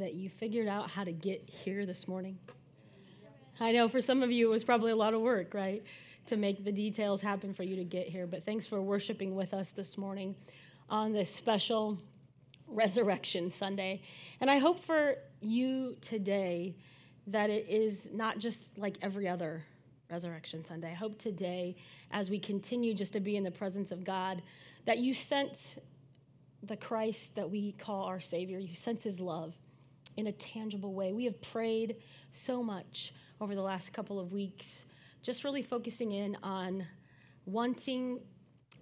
that you figured out how to get here this morning. I know for some of you it was probably a lot of work, right? To make the details happen for you to get here. But thanks for worshiping with us this morning on this special Resurrection Sunday. And I hope for you today that it is not just like every other Resurrection Sunday. I hope today, as we continue just to be in the presence of God, that you sense the Christ that we call our Savior. You sense His love in a tangible way. We have prayed so much over the last couple of weeks, just really focusing in on wanting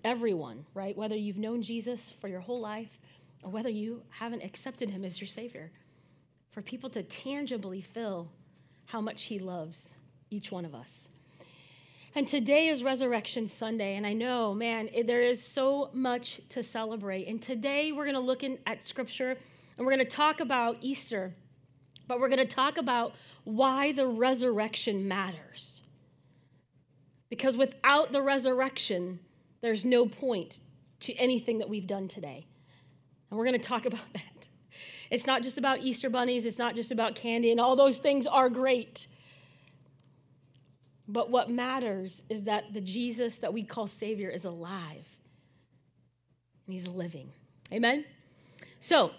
everyone, right? Whether you've known Jesus for your whole life or whether you haven't accepted him as your Savior, for people to tangibly feel how much he loves each one of us. And today is Resurrection Sunday, and I know, man, it, there is so much to celebrate. And today we're going to look in, at Scripture and we're going to talk about Easter, but we're going to talk about why the resurrection matters. Because without the resurrection, there's no point to anything that we've done today. And we're going to talk about that. It's not just about Easter bunnies, it's not just about candy, and all those things are great. But what matters is that the Jesus that we call Savior is alive. And he's living. Amen? So,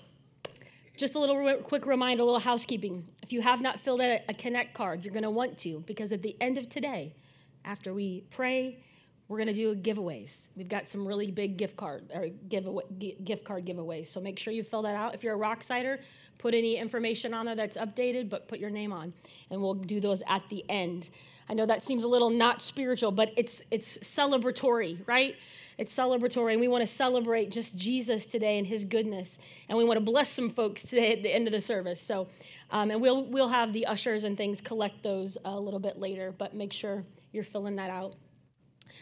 just a little re- quick reminder, a little housekeeping. If you have not filled out a Connect card, you're going to want to because at the end of today, after we pray, we're going to do giveaways. We've got some really big gift card or giveaway, gift card giveaways. So make sure you fill that out. If you're a rock sider, put any information on there that's updated, but put your name on, and we'll do those at the end. I know that seems a little not spiritual, but it's it's celebratory, right? It's celebratory, and we want to celebrate just Jesus today and His goodness, and we want to bless some folks today at the end of the service. So, um, and we'll we'll have the ushers and things collect those a little bit later, but make sure you're filling that out.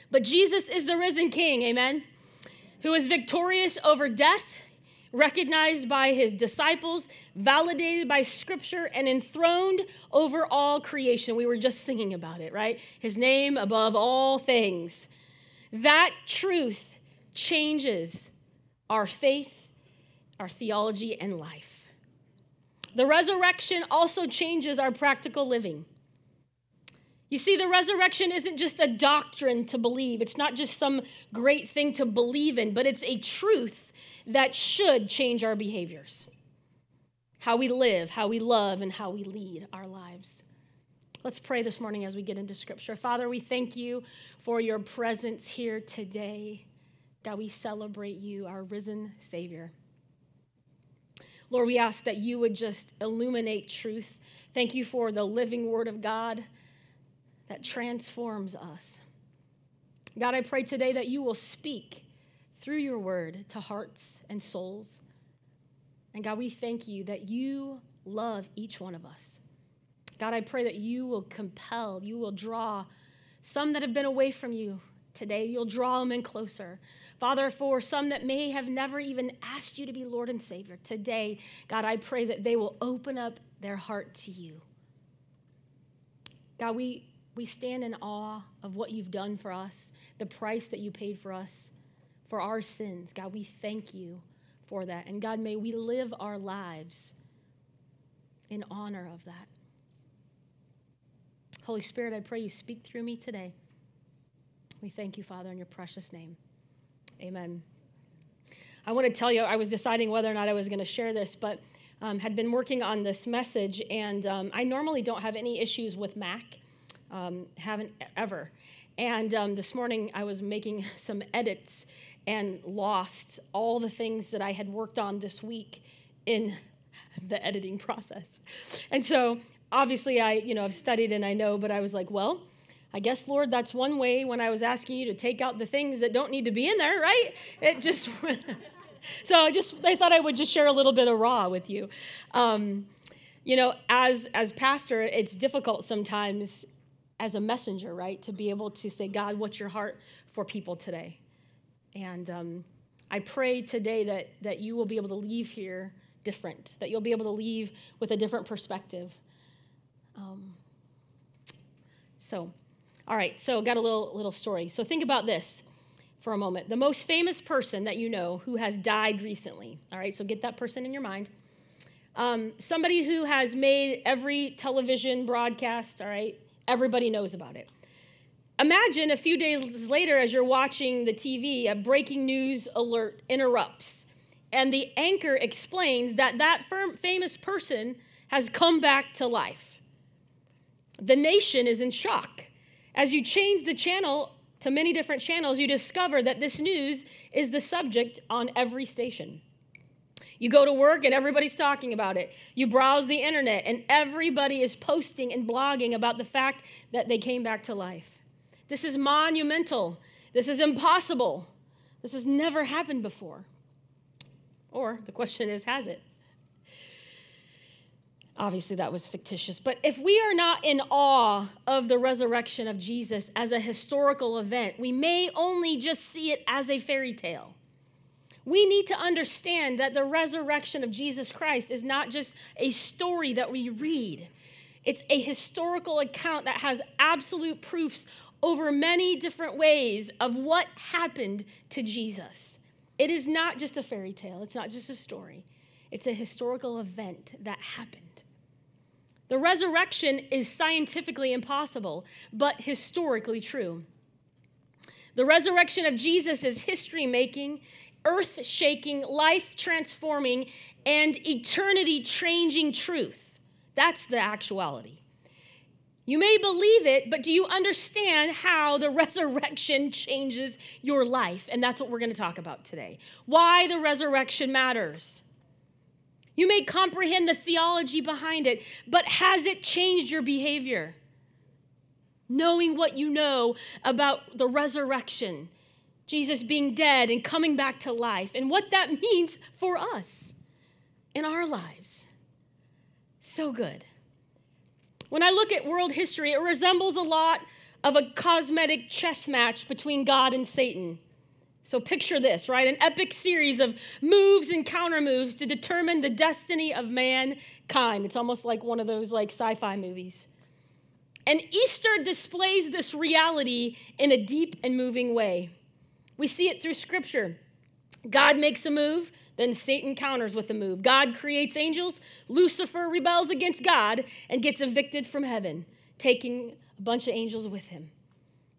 But Jesus is the risen King, amen, who is victorious over death, recognized by his disciples, validated by scripture, and enthroned over all creation. We were just singing about it, right? His name above all things. That truth changes our faith, our theology, and life. The resurrection also changes our practical living. You see, the resurrection isn't just a doctrine to believe, it's not just some great thing to believe in, but it's a truth that should change our behaviors how we live, how we love, and how we lead our lives. Let's pray this morning as we get into scripture. Father, we thank you for your presence here today. God, we celebrate you, our risen Savior. Lord, we ask that you would just illuminate truth. Thank you for the living word of God that transforms us. God, I pray today that you will speak through your word to hearts and souls. And God, we thank you that you love each one of us. God, I pray that you will compel, you will draw some that have been away from you today, you'll draw them in closer. Father, for some that may have never even asked you to be Lord and Savior, today, God, I pray that they will open up their heart to you. God, we, we stand in awe of what you've done for us, the price that you paid for us, for our sins. God, we thank you for that. And God, may we live our lives in honor of that. Holy Spirit, I pray you speak through me today. We thank you, Father, in your precious name. Amen. I want to tell you, I was deciding whether or not I was going to share this, but um, had been working on this message, and um, I normally don't have any issues with Mac, um, haven't ever. And um, this morning I was making some edits and lost all the things that I had worked on this week in the editing process. And so obviously I, you know, I've studied and I know, but I was like, well, I guess, Lord, that's one way when I was asking you to take out the things that don't need to be in there, right? It just, so I just, I thought I would just share a little bit of raw with you. Um, you know, as as pastor, it's difficult sometimes as a messenger, right, to be able to say, God, what's your heart for people today? And um, I pray today that that you will be able to leave here different, that you'll be able to leave with a different perspective. Um, so, all right, so got a little little story. So think about this for a moment. The most famous person that you know who has died recently. All right, so get that person in your mind. Um, somebody who has made every television broadcast, all right? Everybody knows about it. Imagine a few days later, as you're watching the TV, a breaking news alert interrupts, and the anchor explains that that famous person has come back to life. The nation is in shock. As you change the channel to many different channels, you discover that this news is the subject on every station. You go to work and everybody's talking about it. You browse the internet and everybody is posting and blogging about the fact that they came back to life. This is monumental. This is impossible. This has never happened before. Or the question is, has it? Obviously, that was fictitious. But if we are not in awe of the resurrection of Jesus as a historical event, we may only just see it as a fairy tale. We need to understand that the resurrection of Jesus Christ is not just a story that we read, it's a historical account that has absolute proofs over many different ways of what happened to Jesus. It is not just a fairy tale, it's not just a story, it's a historical event that happened. The resurrection is scientifically impossible, but historically true. The resurrection of Jesus is history making, earth shaking, life transforming, and eternity changing truth. That's the actuality. You may believe it, but do you understand how the resurrection changes your life? And that's what we're going to talk about today. Why the resurrection matters. You may comprehend the theology behind it, but has it changed your behavior? Knowing what you know about the resurrection Jesus being dead and coming back to life, and what that means for us in our lives. So good. When I look at world history, it resembles a lot of a cosmetic chess match between God and Satan. So picture this, right? An epic series of moves and counter moves to determine the destiny of mankind. It's almost like one of those like sci-fi movies. And Easter displays this reality in a deep and moving way. We see it through scripture. God makes a move, then Satan counters with a move. God creates angels, Lucifer rebels against God and gets evicted from heaven, taking a bunch of angels with him.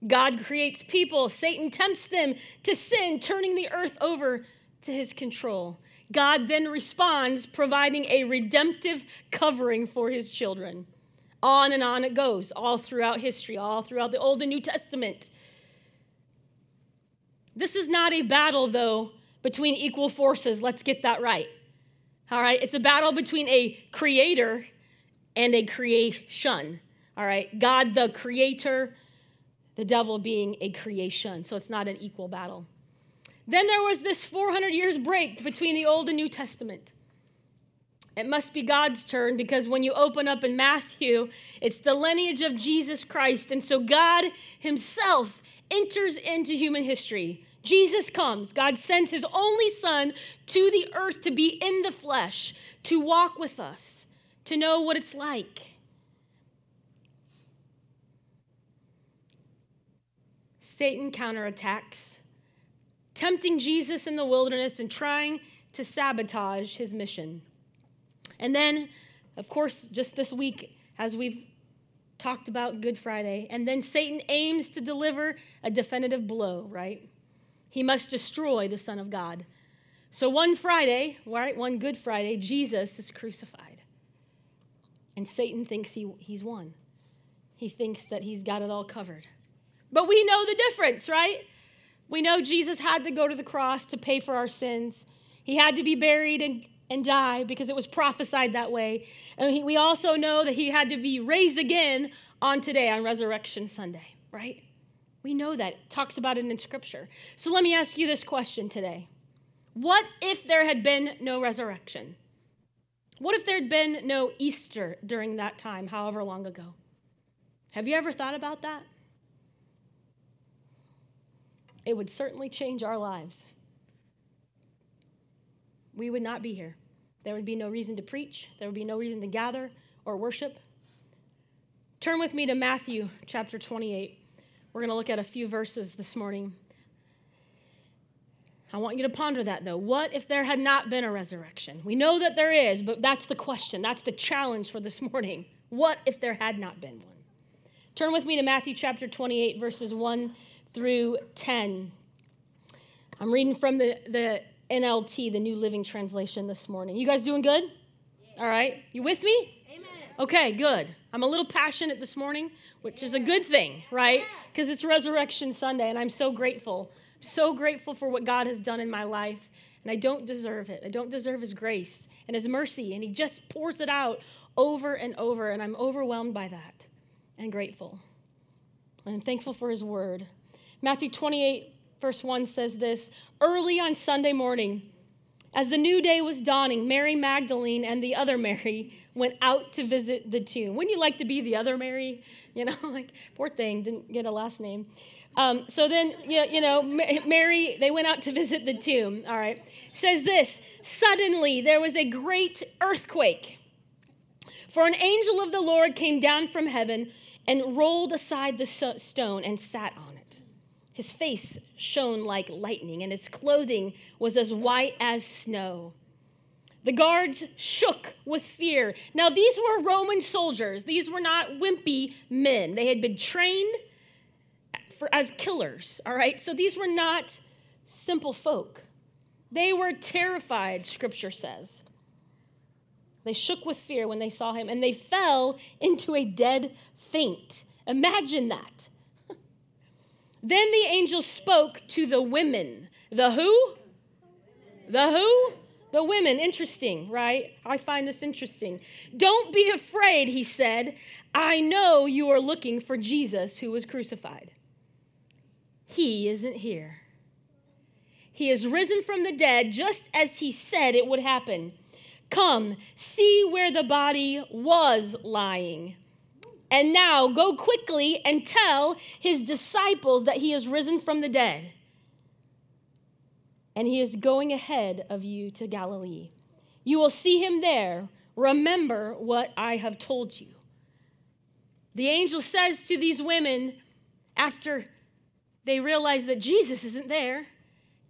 God creates people, Satan tempts them to sin, turning the earth over to his control. God then responds, providing a redemptive covering for his children. On and on it goes, all throughout history, all throughout the Old and New Testament. This is not a battle, though, between equal forces. Let's get that right. All right? It's a battle between a creator and a creation. All right? God, the creator, the devil being a creation. So it's not an equal battle. Then there was this 400 years break between the Old and New Testament. It must be God's turn because when you open up in Matthew, it's the lineage of Jesus Christ. And so God Himself enters into human history. Jesus comes. God sends his only son to the earth to be in the flesh, to walk with us, to know what it's like. Satan counterattacks, tempting Jesus in the wilderness and trying to sabotage his mission. And then, of course, just this week, as we've talked about Good Friday. And then Satan aims to deliver a definitive blow, right? He must destroy the Son of God. So one Friday, right, one Good Friday, Jesus is crucified. And Satan thinks he, he's won. He thinks that he's got it all covered. But we know the difference, right? We know Jesus had to go to the cross to pay for our sins. He had to be buried and and die because it was prophesied that way. And he, we also know that he had to be raised again on today, on Resurrection Sunday, right? We know that. It talks about it in Scripture. So let me ask you this question today What if there had been no resurrection? What if there had been no Easter during that time, however long ago? Have you ever thought about that? It would certainly change our lives we would not be here. There would be no reason to preach, there would be no reason to gather or worship. Turn with me to Matthew chapter 28. We're going to look at a few verses this morning. I want you to ponder that though. What if there had not been a resurrection? We know that there is, but that's the question. That's the challenge for this morning. What if there had not been one? Turn with me to Matthew chapter 28, verses 1 through 10. I'm reading from the, the NLT, the New Living Translation, this morning. You guys doing good? Yeah. All right. You with me? Amen. Okay, good. I'm a little passionate this morning, which yeah. is a good thing, right? Because yeah. it's Resurrection Sunday, and I'm so grateful so grateful for what God has done in my life, and I don't deserve it. I don't deserve His grace and His mercy, and He just pours it out over and over, and I'm overwhelmed by that and grateful. And I'm thankful for His word. Matthew 28, verse 1 says this Early on Sunday morning, as the new day was dawning, Mary Magdalene and the other Mary went out to visit the tomb. Wouldn't you like to be the other Mary? You know, like, poor thing, didn't get a last name. Um, so then, you know, Mary, they went out to visit the tomb, all right. Says this Suddenly there was a great earthquake, for an angel of the Lord came down from heaven and rolled aside the stone and sat on. His face shone like lightning, and his clothing was as white as snow. The guards shook with fear. Now, these were Roman soldiers. These were not wimpy men. They had been trained for, as killers, all right? So these were not simple folk. They were terrified, scripture says. They shook with fear when they saw him and they fell into a dead faint. Imagine that. Then the angel spoke to the women. The who? The who? The women. Interesting, right? I find this interesting. Don't be afraid, he said. I know you are looking for Jesus who was crucified. He isn't here. He is risen from the dead just as he said it would happen. Come, see where the body was lying. And now go quickly and tell his disciples that he is risen from the dead. And he is going ahead of you to Galilee. You will see him there. Remember what I have told you. The angel says to these women after they realize that Jesus isn't there,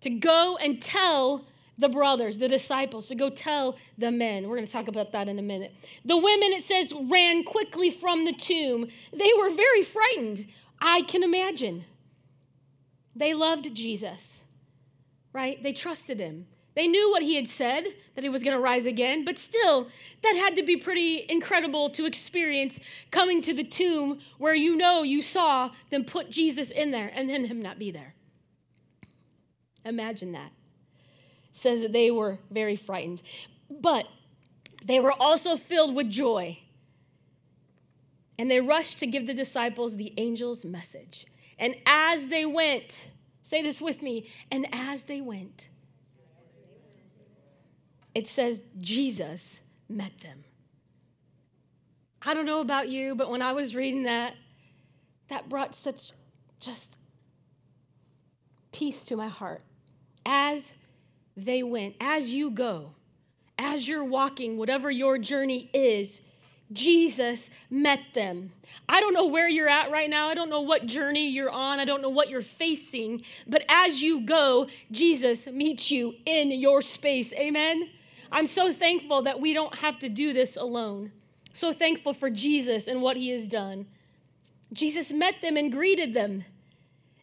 to go and tell the brothers, the disciples, to go tell the men. We're going to talk about that in a minute. The women, it says, ran quickly from the tomb. They were very frightened. I can imagine. They loved Jesus, right? They trusted him. They knew what he had said, that he was going to rise again, but still, that had to be pretty incredible to experience coming to the tomb where you know you saw them put Jesus in there and then him not be there. Imagine that. Says that they were very frightened, but they were also filled with joy. And they rushed to give the disciples the angel's message. And as they went, say this with me, and as they went, it says Jesus met them. I don't know about you, but when I was reading that, that brought such just peace to my heart. As they went, as you go, as you're walking, whatever your journey is, Jesus met them. I don't know where you're at right now. I don't know what journey you're on. I don't know what you're facing. But as you go, Jesus meets you in your space. Amen. I'm so thankful that we don't have to do this alone. So thankful for Jesus and what he has done. Jesus met them and greeted them,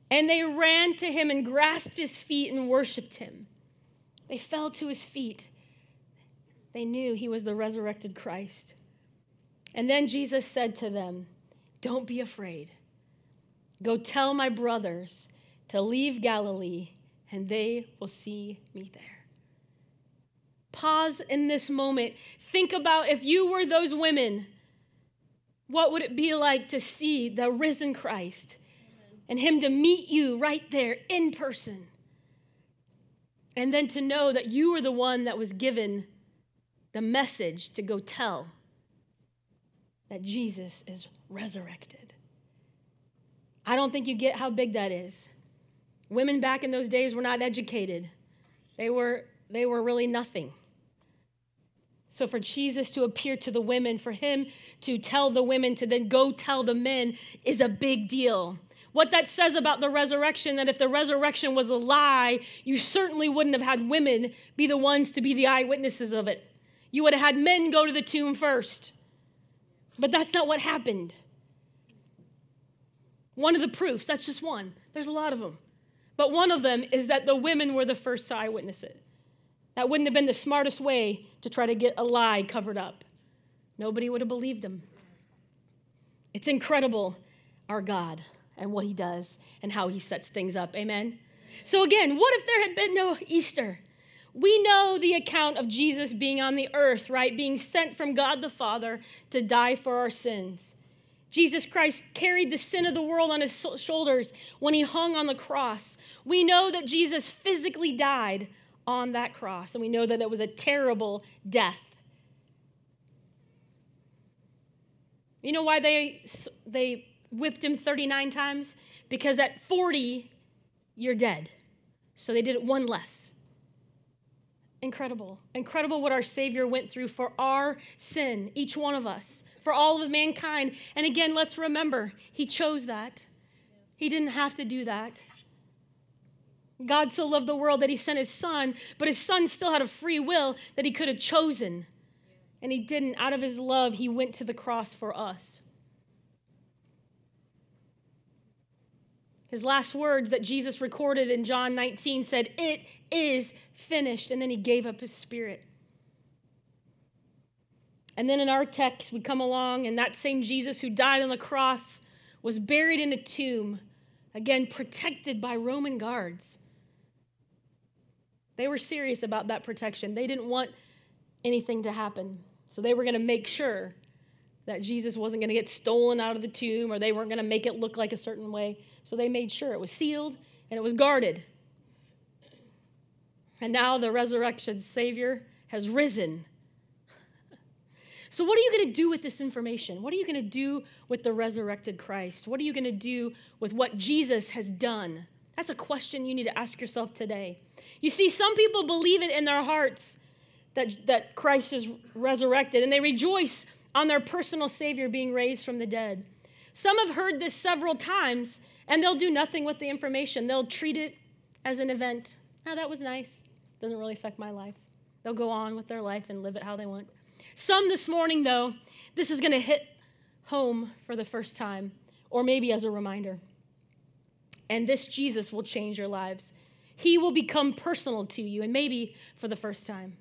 and they ran to him and grasped his feet and worshiped him. They fell to his feet. They knew he was the resurrected Christ. And then Jesus said to them, Don't be afraid. Go tell my brothers to leave Galilee, and they will see me there. Pause in this moment. Think about if you were those women, what would it be like to see the risen Christ and Him to meet you right there in person? And then to know that you were the one that was given the message to go tell that Jesus is resurrected. I don't think you get how big that is. Women back in those days were not educated. They were, they were really nothing. So, for Jesus to appear to the women, for him to tell the women to then go tell the men is a big deal. What that says about the resurrection, that if the resurrection was a lie, you certainly wouldn't have had women be the ones to be the eyewitnesses of it. You would have had men go to the tomb first. But that's not what happened. One of the proofs, that's just one. There's a lot of them. But one of them is that the women were the first to eyewitness it. That wouldn't have been the smartest way to try to get a lie covered up. Nobody would have believed them. It's incredible, our God and what he does and how he sets things up. Amen. So, again, what if there had been no Easter? We know the account of Jesus being on the earth, right? Being sent from God the Father to die for our sins. Jesus Christ carried the sin of the world on his shoulders when he hung on the cross. We know that Jesus physically died on that cross, and we know that it was a terrible death. You know why they, they whipped him 39 times? Because at 40, you're dead. So they did it one less. Incredible. Incredible what our Savior went through for our sin, each one of us, for all of mankind. And again, let's remember, He chose that. He didn't have to do that. God so loved the world that He sent His Son, but His Son still had a free will that He could have chosen. And He didn't. Out of His love, He went to the cross for us. His last words that Jesus recorded in John 19 said, It is finished. And then he gave up his spirit. And then in our text, we come along, and that same Jesus who died on the cross was buried in a tomb, again, protected by Roman guards. They were serious about that protection. They didn't want anything to happen. So they were going to make sure that Jesus wasn't going to get stolen out of the tomb or they weren't going to make it look like a certain way. So they made sure it was sealed and it was guarded. And now the resurrection Savior has risen. So, what are you going to do with this information? What are you going to do with the resurrected Christ? What are you going to do with what Jesus has done? That's a question you need to ask yourself today. You see, some people believe it in their hearts that, that Christ is resurrected, and they rejoice on their personal Savior being raised from the dead. Some have heard this several times, and they'll do nothing with the information. They'll treat it as an event. Now, oh, that was nice. Doesn't really affect my life. They'll go on with their life and live it how they want. Some this morning, though, this is going to hit home for the first time, or maybe as a reminder. And this Jesus will change your lives. He will become personal to you, and maybe for the first time.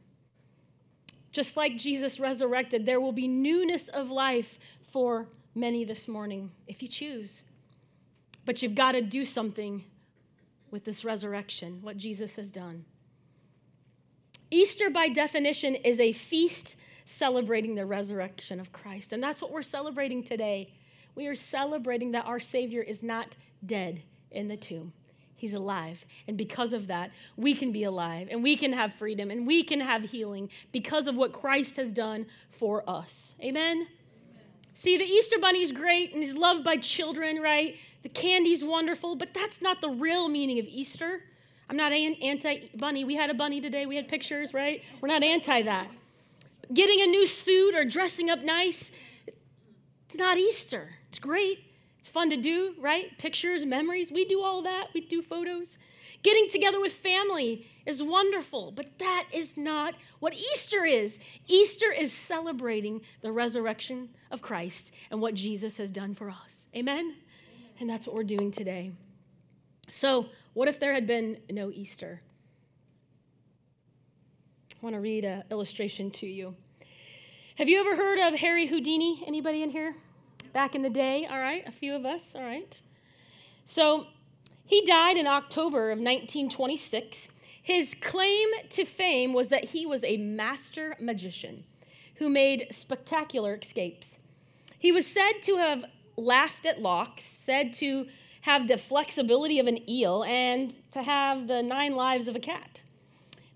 Just like Jesus resurrected, there will be newness of life for many this morning if you choose. But you've got to do something with this resurrection, what Jesus has done. Easter, by definition, is a feast celebrating the resurrection of Christ. And that's what we're celebrating today. We are celebrating that our Savior is not dead in the tomb. He's alive. And because of that, we can be alive and we can have freedom and we can have healing because of what Christ has done for us. Amen? Amen. See, the Easter Bunny is great and he's loved by children, right? The candy's wonderful, but that's not the real meaning of Easter. I'm not anti bunny. We had a bunny today, we had pictures, right? We're not anti that. Getting a new suit or dressing up nice, it's not Easter. It's great. It's fun to do, right? Pictures, memories. We do all that. We do photos. Getting together with family is wonderful, but that is not what Easter is. Easter is celebrating the resurrection of Christ and what Jesus has done for us. Amen? And that's what we're doing today. So, what if there had been no Easter? I want to read an illustration to you. Have you ever heard of Harry Houdini? Anybody in here? Back in the day, all right? A few of us, all right? So he died in October of 1926. His claim to fame was that he was a master magician who made spectacular escapes. He was said to have laughed at locks, said to have the flexibility of an eel, and to have the nine lives of a cat.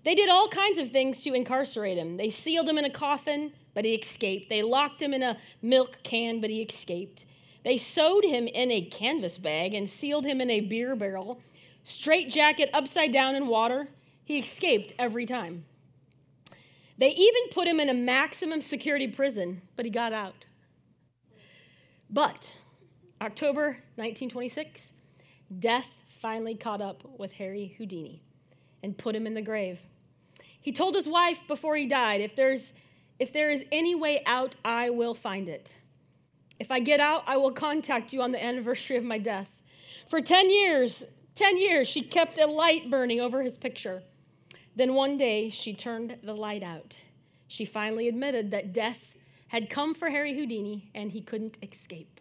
They did all kinds of things to incarcerate him. They sealed him in a coffin, but he escaped. They locked him in a milk can, but he escaped. They sewed him in a canvas bag and sealed him in a beer barrel, straight jacket upside down in water. He escaped every time. They even put him in a maximum security prison, but he got out. But October 1926, death finally caught up with Harry Houdini and put him in the grave. He told his wife before he died, if there's if there is any way out, I will find it. If I get out, I will contact you on the anniversary of my death. For 10 years, 10 years, she kept a light burning over his picture. Then one day, she turned the light out. She finally admitted that death had come for Harry Houdini and he couldn't escape.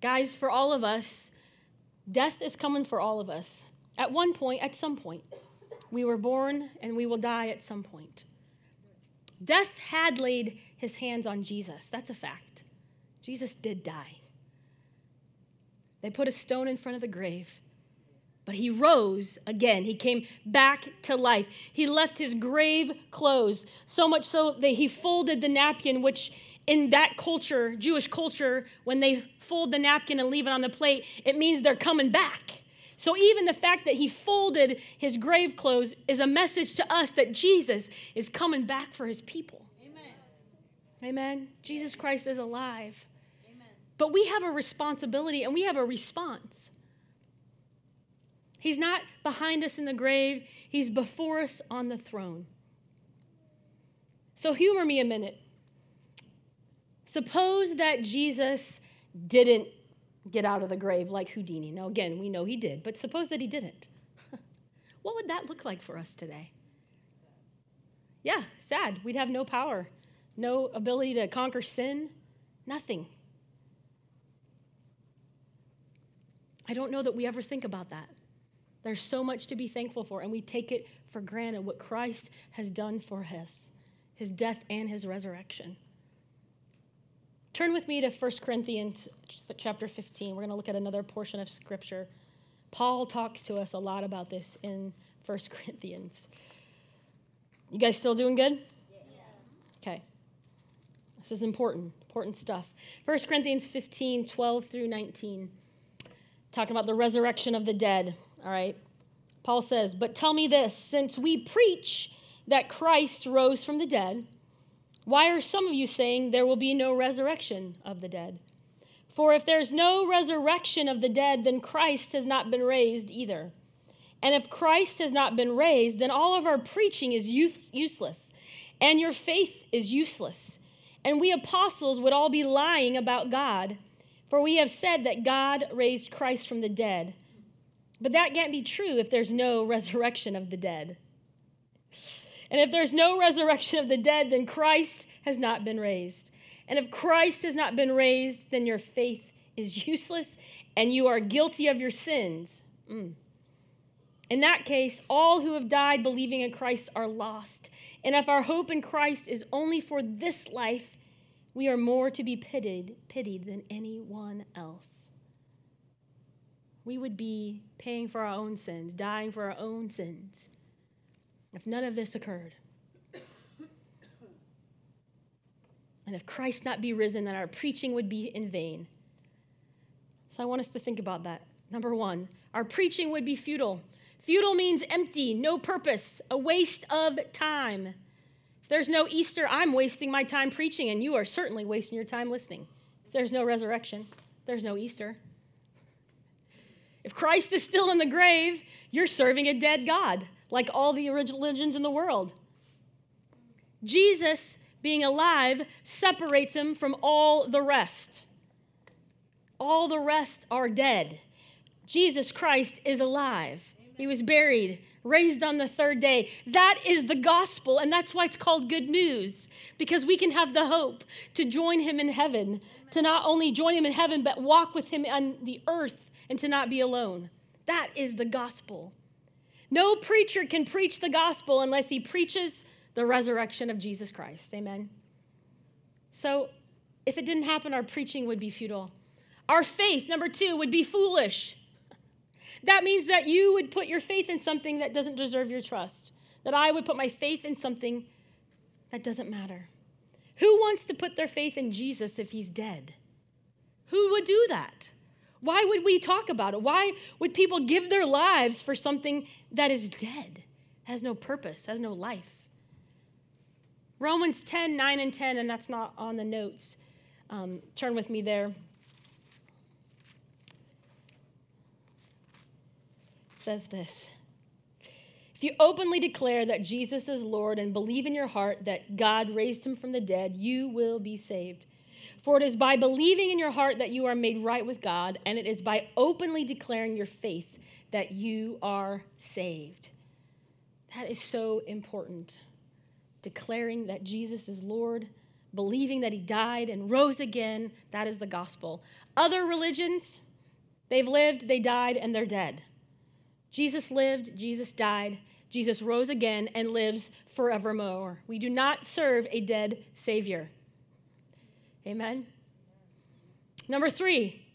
Guys, for all of us, death is coming for all of us. At one point, at some point, we were born and we will die at some point. Death had laid his hands on Jesus. That's a fact. Jesus did die. They put a stone in front of the grave. But he rose again. He came back to life. He left his grave clothes, so much so that he folded the napkin, which in that culture, Jewish culture, when they fold the napkin and leave it on the plate, it means they're coming back. So even the fact that he folded his grave clothes is a message to us that Jesus is coming back for his people. Amen. Amen. Jesus Christ is alive. Amen. But we have a responsibility and we have a response. He's not behind us in the grave, He's before us on the throne. So, humor me a minute. Suppose that Jesus didn't get out of the grave like Houdini. Now, again, we know he did, but suppose that he didn't. what would that look like for us today? Yeah, sad. We'd have no power, no ability to conquer sin, nothing. I don't know that we ever think about that. There's so much to be thankful for, and we take it for granted what Christ has done for us his death and his resurrection. Turn with me to 1 Corinthians chapter 15. We're going to look at another portion of scripture. Paul talks to us a lot about this in 1 Corinthians. You guys still doing good? Okay. This is important, important stuff. 1 Corinthians 15, 12 through 19. Talking about the resurrection of the dead. All right. Paul says, But tell me this since we preach that Christ rose from the dead, why are some of you saying there will be no resurrection of the dead? For if there's no resurrection of the dead, then Christ has not been raised either. And if Christ has not been raised, then all of our preaching is useless, and your faith is useless. And we apostles would all be lying about God, for we have said that God raised Christ from the dead. But that can't be true if there's no resurrection of the dead. And if there's no resurrection of the dead, then Christ has not been raised. And if Christ has not been raised, then your faith is useless and you are guilty of your sins. Mm. In that case, all who have died believing in Christ are lost. And if our hope in Christ is only for this life, we are more to be pitied, pitied than anyone else we would be paying for our own sins, dying for our own sins, if none of this occurred. And if Christ not be risen, then our preaching would be in vain. So I want us to think about that. Number one, our preaching would be futile. Futile means empty, no purpose, a waste of time. If there's no Easter, I'm wasting my time preaching, and you are certainly wasting your time listening. If there's no resurrection, there's no Easter. If Christ is still in the grave, you're serving a dead God, like all the original religions in the world. Jesus, being alive, separates him from all the rest. All the rest are dead. Jesus Christ is alive. He was buried, raised on the third day. That is the gospel, and that's why it's called good news, because we can have the hope to join him in heaven, to not only join him in heaven, but walk with him on the earth and to not be alone. That is the gospel. No preacher can preach the gospel unless he preaches the resurrection of Jesus Christ. Amen. So, if it didn't happen, our preaching would be futile. Our faith, number two, would be foolish. That means that you would put your faith in something that doesn't deserve your trust, that I would put my faith in something that doesn't matter. Who wants to put their faith in Jesus if he's dead? Who would do that? Why would we talk about it? Why would people give their lives for something that is dead, has no purpose, has no life? Romans 10, 9, and 10, and that's not on the notes. Um, turn with me there. says this If you openly declare that Jesus is Lord and believe in your heart that God raised him from the dead, you will be saved. For it is by believing in your heart that you are made right with God, and it is by openly declaring your faith that you are saved. That is so important. Declaring that Jesus is Lord, believing that he died and rose again, that is the gospel. Other religions, they've lived, they died, and they're dead. Jesus lived, Jesus died, Jesus rose again and lives forevermore. We do not serve a dead Savior. Amen. Number three,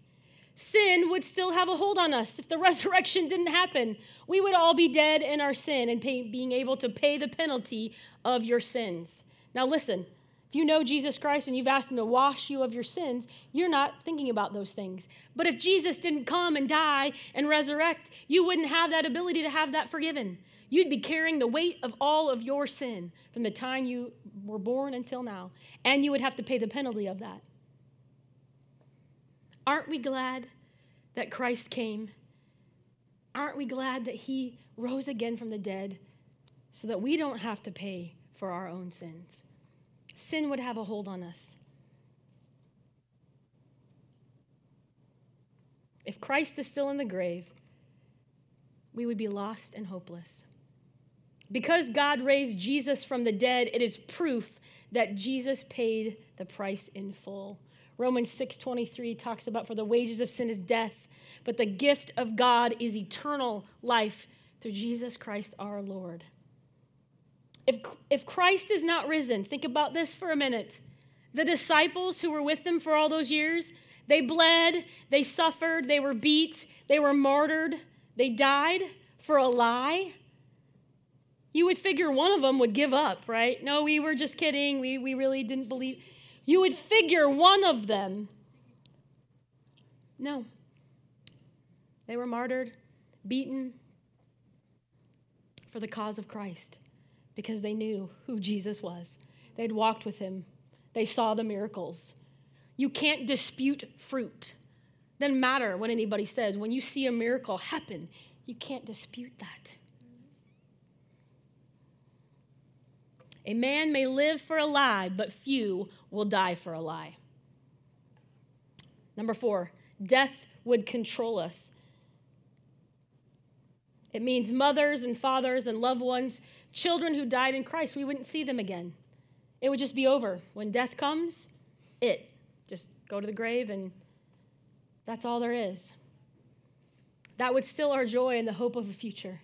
sin would still have a hold on us. If the resurrection didn't happen, we would all be dead in our sin and pay, being able to pay the penalty of your sins. Now, listen, if you know Jesus Christ and you've asked Him to wash you of your sins, you're not thinking about those things. But if Jesus didn't come and die and resurrect, you wouldn't have that ability to have that forgiven. You'd be carrying the weight of all of your sin from the time you were born until now, and you would have to pay the penalty of that. Aren't we glad that Christ came? Aren't we glad that He rose again from the dead so that we don't have to pay for our own sins? Sin would have a hold on us. If Christ is still in the grave, we would be lost and hopeless. Because God raised Jesus from the dead, it is proof that Jesus paid the price in full. Romans 6:23 talks about for the wages of sin is death, but the gift of God is eternal life through Jesus Christ our Lord. If, if Christ is not risen, think about this for a minute. The disciples who were with him for all those years, they bled, they suffered, they were beat, they were martyred, they died for a lie. You would figure one of them would give up, right? No, we were just kidding. We, we really didn't believe. You would figure one of them. No. They were martyred, beaten for the cause of Christ because they knew who Jesus was. They'd walked with him, they saw the miracles. You can't dispute fruit. Doesn't matter what anybody says. When you see a miracle happen, you can't dispute that. A man may live for a lie, but few will die for a lie. Number four, death would control us. It means mothers and fathers and loved ones, children who died in Christ, we wouldn't see them again. It would just be over. When death comes, it. Just go to the grave and that's all there is. That would still our joy and the hope of a future.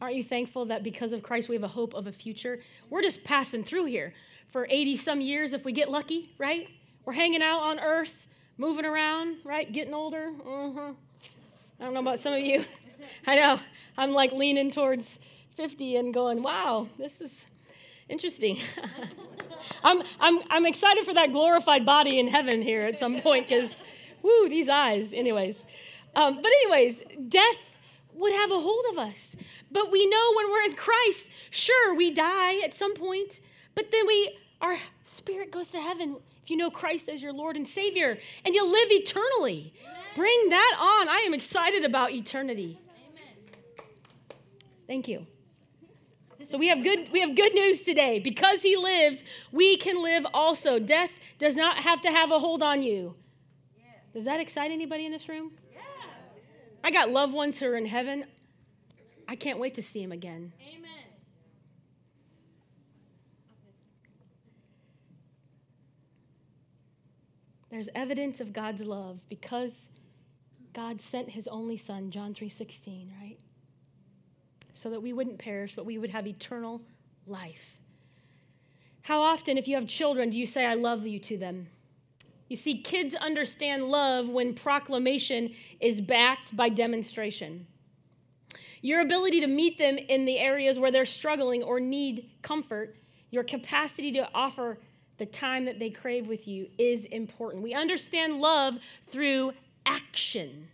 Aren't you thankful that because of Christ we have a hope of a future? We're just passing through here for 80 some years if we get lucky, right? We're hanging out on earth, moving around, right? Getting older. Uh-huh. I don't know about some of you. I know. I'm like leaning towards 50 and going, wow, this is interesting. I'm, I'm, I'm excited for that glorified body in heaven here at some point because, woo, these eyes. Anyways. Um, but, anyways, death would have a hold of us. But we know when we're in Christ, sure, we die at some point, but then we, our spirit goes to heaven if you know Christ as your Lord and Savior, and you'll live eternally. Bring that on. I am excited about eternity. Thank you. So we have good we have good news today. Because he lives, we can live also. Death does not have to have a hold on you. Does that excite anybody in this room? I got loved ones who are in heaven. I can't wait to see him again. Amen. There's evidence of God's love because God sent his only son, John 3:16, right? So that we wouldn't perish, but we would have eternal life. How often, if you have children, do you say, I love you to them? You see, kids understand love when proclamation is backed by demonstration. Your ability to meet them in the areas where they're struggling or need comfort, your capacity to offer the time that they crave with you is important. We understand love through action.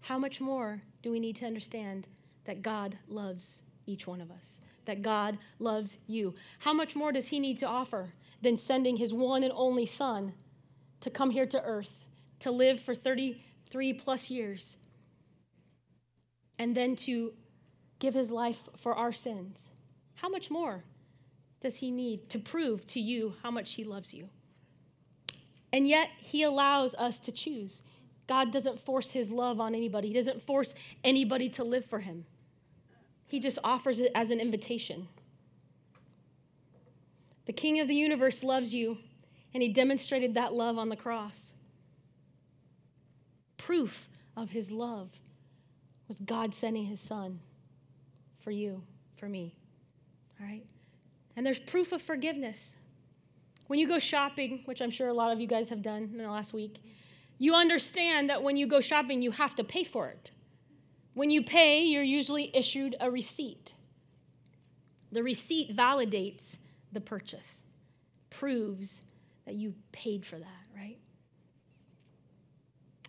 How much more do we need to understand that God loves each one of us, that God loves you. How much more does He need to offer than sending His one and only Son to come here to earth, to live for 33 plus years, and then to give his life for our sins, how much more does he need to prove to you how much he loves you? And yet, he allows us to choose. God doesn't force his love on anybody, he doesn't force anybody to live for him. He just offers it as an invitation. The King of the universe loves you, and he demonstrated that love on the cross. Proof of his love was God sending his son for you, for me. All right? And there's proof of forgiveness. When you go shopping, which I'm sure a lot of you guys have done in the last week, you understand that when you go shopping, you have to pay for it. When you pay, you're usually issued a receipt. The receipt validates the purchase, proves that you paid for that, right?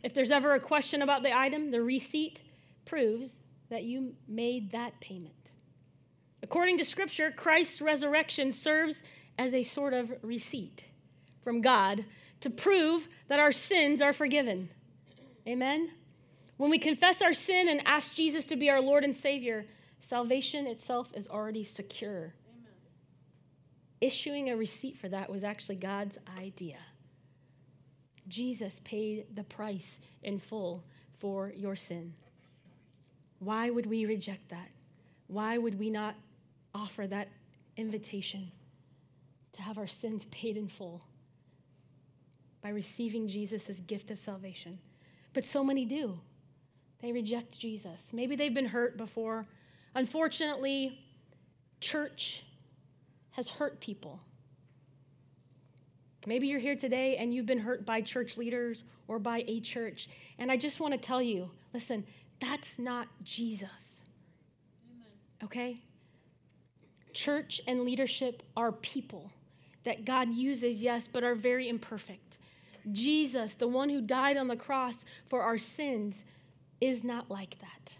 If there's ever a question about the item, the receipt proves that you made that payment. According to Scripture, Christ's resurrection serves as a sort of receipt from God to prove that our sins are forgiven. Amen? When we confess our sin and ask Jesus to be our Lord and Savior, salvation itself is already secure. Amen. Issuing a receipt for that was actually God's idea. Jesus paid the price in full for your sin. Why would we reject that? Why would we not offer that invitation to have our sins paid in full by receiving Jesus' gift of salvation. But so many do. They reject Jesus. Maybe they've been hurt before. Unfortunately, church has hurt people. Maybe you're here today and you've been hurt by church leaders or by a church. And I just want to tell you listen, that's not Jesus. Okay? Church and leadership are people that God uses, yes, but are very imperfect. Jesus, the one who died on the cross for our sins, is not like that.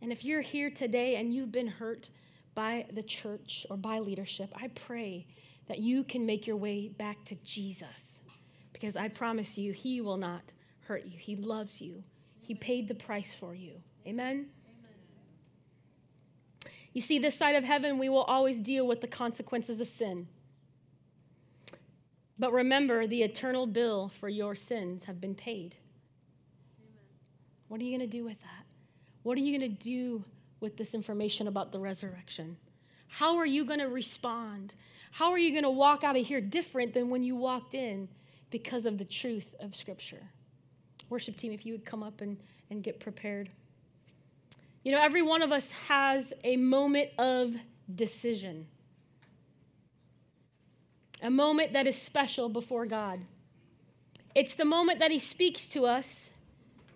And if you're here today and you've been hurt by the church or by leadership, I pray that you can make your way back to Jesus. Because I promise you, He will not hurt you. He loves you, He paid the price for you. Amen? You see, this side of heaven, we will always deal with the consequences of sin. But remember, the eternal bill for your sins have been paid. What are you going to do with that? What are you going to do with this information about the resurrection? How are you going to respond? How are you going to walk out of here different than when you walked in because of the truth of Scripture? Worship team, if you would come up and, and get prepared. You know, every one of us has a moment of decision, a moment that is special before God. It's the moment that He speaks to us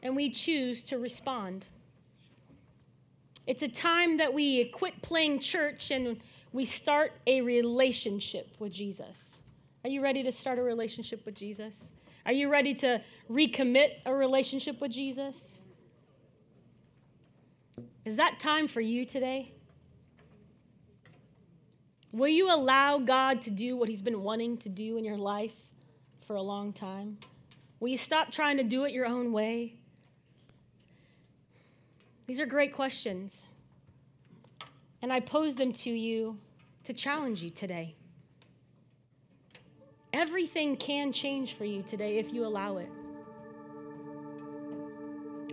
and we choose to respond. It's a time that we quit playing church and we start a relationship with Jesus. Are you ready to start a relationship with Jesus? Are you ready to recommit a relationship with Jesus? Is that time for you today? Will you allow God to do what He's been wanting to do in your life for a long time? Will you stop trying to do it your own way? These are great questions. And I pose them to you to challenge you today. Everything can change for you today if you allow it.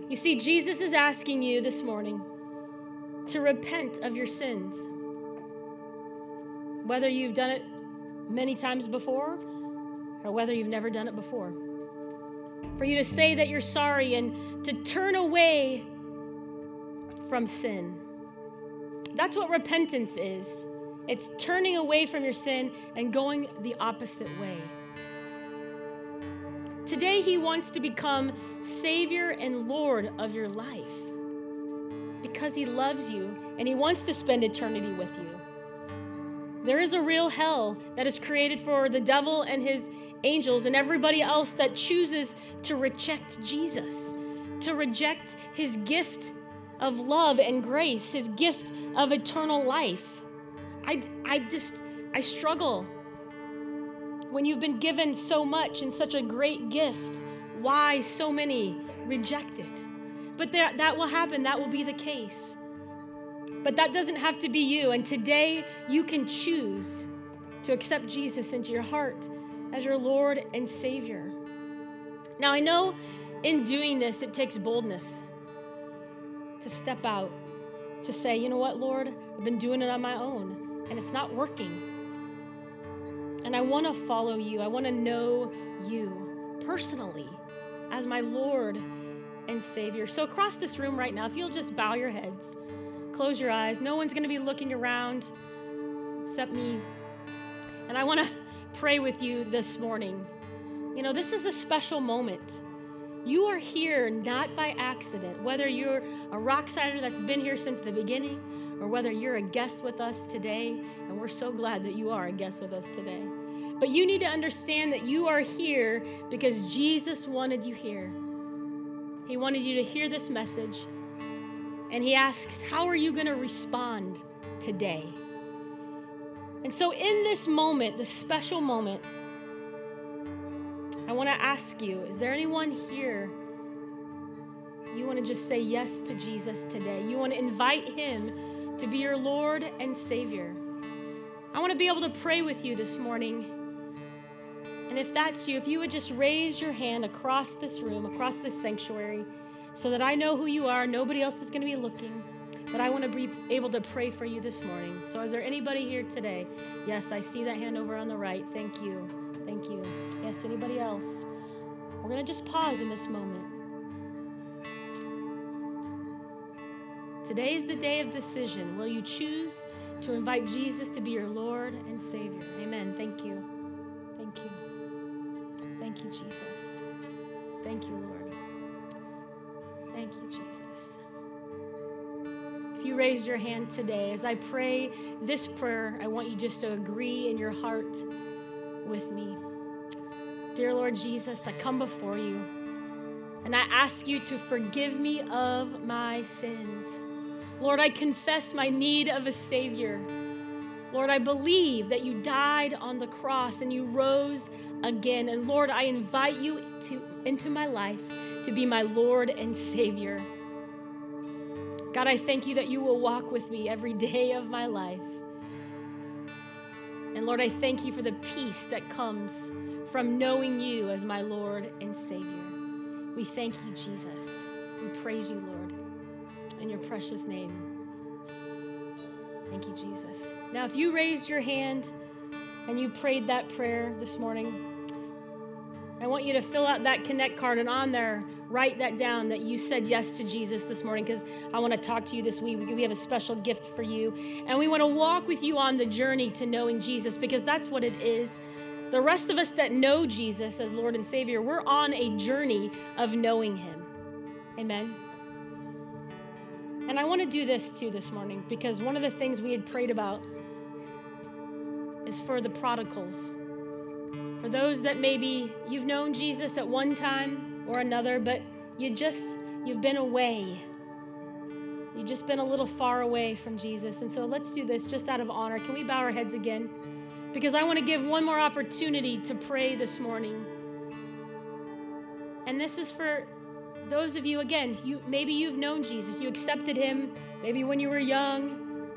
You see, Jesus is asking you this morning to repent of your sins. Whether you've done it many times before or whether you've never done it before. For you to say that you're sorry and to turn away from sin. That's what repentance is it's turning away from your sin and going the opposite way. Today, He wants to become Savior and Lord of your life because He loves you and He wants to spend eternity with you. There is a real hell that is created for the devil and his angels and everybody else that chooses to reject Jesus, to reject His gift of love and grace, his gift of eternal life. I, I just, I struggle. When you've been given so much and such a great gift, why so many reject it? But that, that will happen, that will be the case. But that doesn't have to be you. And today you can choose to accept Jesus into your heart as your Lord and Savior. Now, I know in doing this, it takes boldness to step out, to say, you know what, Lord, I've been doing it on my own, and it's not working. And I want to follow you. I want to know you personally as my Lord and Savior. So, across this room right now, if you'll just bow your heads, close your eyes, no one's going to be looking around except me. And I want to pray with you this morning. You know, this is a special moment. You are here not by accident, whether you're a Rocksider that's been here since the beginning or whether you're a guest with us today, and we're so glad that you are a guest with us today. But you need to understand that you are here because Jesus wanted you here. He wanted you to hear this message, and He asks, How are you going to respond today? And so, in this moment, this special moment, I want to ask you is there anyone here you want to just say yes to Jesus today? You want to invite him to be your Lord and Savior. I want to be able to pray with you this morning. And if that's you, if you would just raise your hand across this room, across this sanctuary, so that I know who you are, nobody else is going to be looking. But I want to be able to pray for you this morning. So, is there anybody here today? Yes, I see that hand over on the right. Thank you. Thank you. Yes, anybody else? We're going to just pause in this moment. Today is the day of decision. Will you choose to invite Jesus to be your Lord and Savior? Amen. Thank you. Thank you. Thank you, Jesus. Thank you, Lord. Thank you, Jesus. If you raised your hand today, as I pray this prayer, I want you just to agree in your heart with me. Dear Lord Jesus, I come before you and I ask you to forgive me of my sins. Lord, I confess my need of a Savior. Lord, I believe that you died on the cross and you rose again. And Lord, I invite you to, into my life to be my Lord and Savior. God, I thank you that you will walk with me every day of my life. And Lord, I thank you for the peace that comes from knowing you as my Lord and Savior. We thank you, Jesus. We praise you, Lord, in your precious name. Thank you, Jesus. Now, if you raised your hand and you prayed that prayer this morning, I want you to fill out that connect card and on there, write that down that you said yes to Jesus this morning because I want to talk to you this week. We have a special gift for you. And we want to walk with you on the journey to knowing Jesus because that's what it is. The rest of us that know Jesus as Lord and Savior, we're on a journey of knowing Him. Amen. And I want to do this too this morning because one of the things we had prayed about is for the prodigals. For those that maybe you've known Jesus at one time or another, but you just, you've been away. You've just been a little far away from Jesus. And so let's do this just out of honor. Can we bow our heads again? Because I want to give one more opportunity to pray this morning. And this is for those of you again, you maybe you've known Jesus, you accepted him maybe when you were young,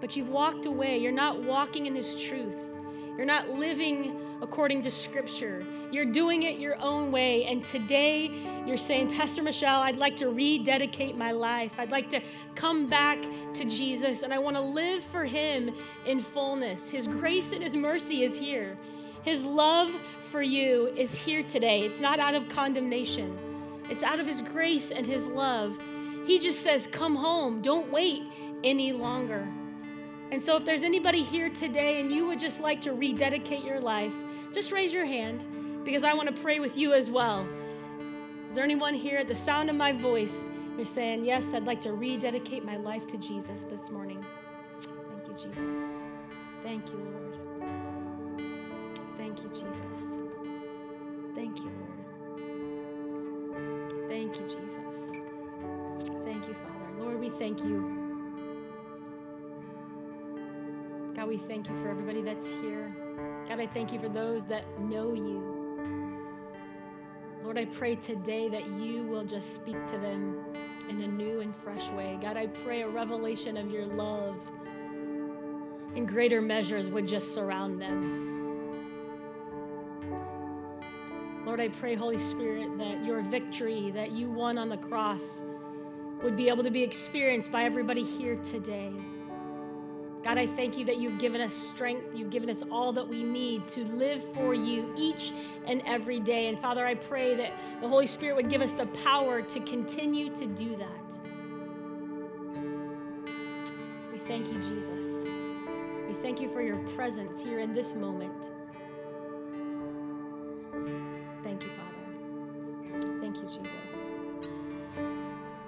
but you've walked away. You're not walking in his truth. You're not living according to scripture. You're doing it your own way. And today you're saying, Pastor Michele, I'd like to rededicate my life. I'd like to come back to Jesus and I want to live for him in fullness. His grace and his mercy is here. His love for you is here today. It's not out of condemnation, it's out of his grace and his love. He just says, Come home. Don't wait any longer. And so, if there's anybody here today and you would just like to rededicate your life, just raise your hand because I want to pray with you as well. Is there anyone here at the sound of my voice? You're saying, Yes, I'd like to rededicate my life to Jesus this morning. Thank you, Jesus. Thank you, Lord. Thank you, Jesus. Thank you for everybody that's here. God, I thank you for those that know you. Lord, I pray today that you will just speak to them in a new and fresh way. God, I pray a revelation of your love in greater measures would just surround them. Lord, I pray, Holy Spirit, that your victory that you won on the cross would be able to be experienced by everybody here today. God, I thank you that you've given us strength. You've given us all that we need to live for you each and every day. And Father, I pray that the Holy Spirit would give us the power to continue to do that. We thank you, Jesus. We thank you for your presence here in this moment. Thank you, Father. Thank you, Jesus.